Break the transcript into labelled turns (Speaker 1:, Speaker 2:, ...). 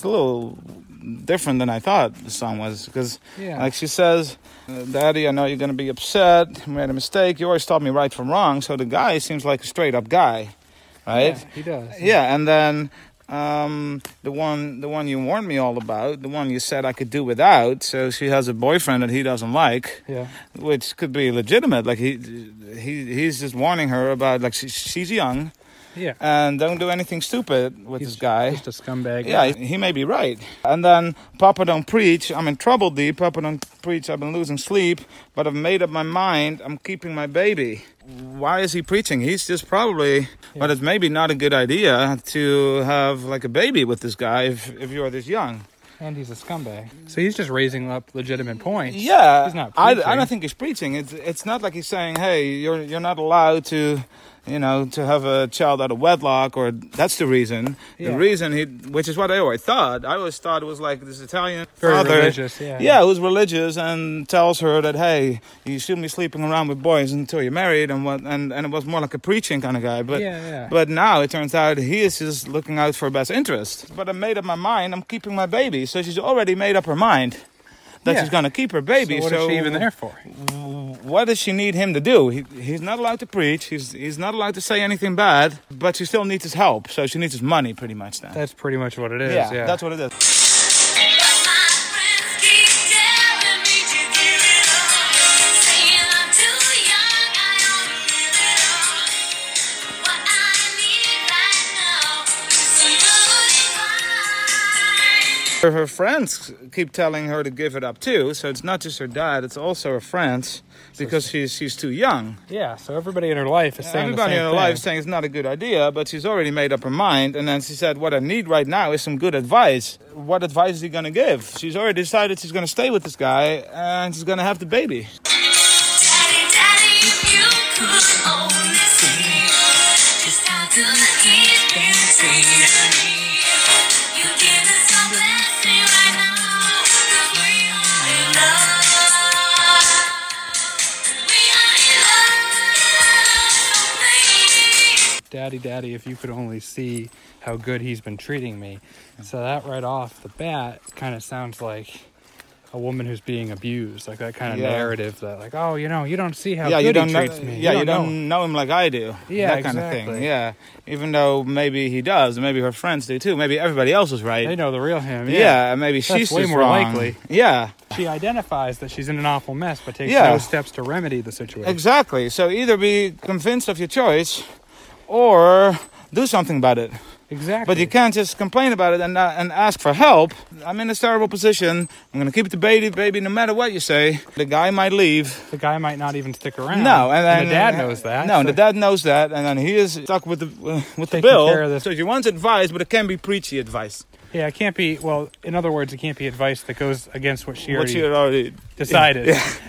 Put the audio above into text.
Speaker 1: it's a little different than I thought the song was because,
Speaker 2: Yeah.
Speaker 1: like she says, "Daddy, I know you're gonna be upset. You made a mistake. You always taught me right from wrong." So the guy seems like a straight up guy, right?
Speaker 2: Yeah, he does.
Speaker 1: Yeah, and then um, the one the one you warned me all about, the one you said I could do without. So she has a boyfriend that he doesn't like,
Speaker 2: Yeah.
Speaker 1: which could be legitimate. Like he he he's just warning her about like she, she's young
Speaker 2: Yeah.
Speaker 1: and don't do anything stupid with
Speaker 2: He's
Speaker 1: this guy.
Speaker 2: Just a scumbag.
Speaker 1: Yeah, he may be right. And then Papa don't preach. I'm in trouble, deep. Papa don't preach. I've been losing sleep, but I've made up my mind. I'm keeping my baby. Why is he preaching? He's just probably, but it's maybe not a good idea to have like a baby with this guy if, if you're this young.
Speaker 2: And he's a scumbag. So he's just raising up legitimate points.
Speaker 1: Yeah,
Speaker 2: He's not
Speaker 1: I, I don't think he's preaching. It's it's not like he's saying, "Hey, you're you're not allowed to, you know, to have a child out of wedlock," or that's the reason.
Speaker 2: Yeah.
Speaker 1: The reason he, which is what I always thought. I always thought it was like this Italian
Speaker 2: Very
Speaker 1: father,
Speaker 2: religious, yeah.
Speaker 1: yeah, who's religious and tells her that, "Hey, you shouldn't be sleeping around with boys until you're married," and what, and and it was more like a preaching kind of guy. But
Speaker 2: Yeah, yeah.
Speaker 1: but now it turns out he is just looking out for best interest. But I made up my mind. I'm keeping my baby, so she's already made up her mind. That
Speaker 2: Yeah.
Speaker 1: she's gonna keep her baby.
Speaker 2: So what is she even there for?
Speaker 1: What does she need him to do? He, he's not allowed to preach. He's he's not allowed to say anything bad. But she still needs his help. So she needs his money, pretty much. Now.
Speaker 2: That's pretty much what it is.
Speaker 1: yeah,
Speaker 2: Yeah.
Speaker 1: that's what it is. Her, her friends keep telling her to give it up too. So it's not just her dad; it's also her friends because she's she's too young.
Speaker 2: Yeah, so everybody in her life is saying
Speaker 1: Everybody
Speaker 2: the
Speaker 1: in her
Speaker 2: thing.
Speaker 1: life is saying it's not a good idea, but she's already made up her mind. And then she said, "What I need right now is some good advice." What advice is he going to give? She's already decided she's going to stay with this guy, and she's going to have the baby.
Speaker 3: Daddy, Daddy,
Speaker 2: Daddy, daddy, if you could only see how good he's been treating me. So that right off the bat kind of sounds like a woman who's being abused, like that kind of
Speaker 1: Yeah.
Speaker 2: narrative that, like, oh, you know, you don't see how
Speaker 1: yeah,
Speaker 2: good
Speaker 1: you don't
Speaker 2: he
Speaker 1: know.
Speaker 2: treats me.
Speaker 1: Yeah, you
Speaker 2: know.
Speaker 1: don't know him like I do.
Speaker 2: Yeah,
Speaker 1: that kind of thing. Yeah, even though maybe he does, maybe her friends do too. Maybe everybody else is right.
Speaker 2: They know the real him.
Speaker 1: Yeah,
Speaker 2: Yeah.
Speaker 1: and maybe
Speaker 2: That's
Speaker 1: she's
Speaker 2: way more
Speaker 1: wrong.
Speaker 2: likely.
Speaker 1: Yeah,
Speaker 2: She identifies that she's in an awful mess, but takes
Speaker 1: Yeah.
Speaker 2: no steps to remedy the situation.
Speaker 1: exactly. So either be convinced of your choice, or do something about it.
Speaker 2: Exactly.
Speaker 1: But you can't just complain about it and uh, and ask for help. I'm in a terrible position. I'm gonna keep the baby, baby, no matter what you say. The guy might leave.
Speaker 2: the guy might not even stick around.
Speaker 1: No, and then
Speaker 2: the dad knows that.
Speaker 1: No,
Speaker 2: so-
Speaker 1: the dad knows that, and then he is stuck with the uh, with the bill.
Speaker 2: care of this-
Speaker 1: So she wants advice, but it can be preachy advice.
Speaker 2: Yeah, it can't be. Well, in other words, it can't be advice that goes against what she
Speaker 1: What
Speaker 2: already
Speaker 1: she had already
Speaker 2: decided.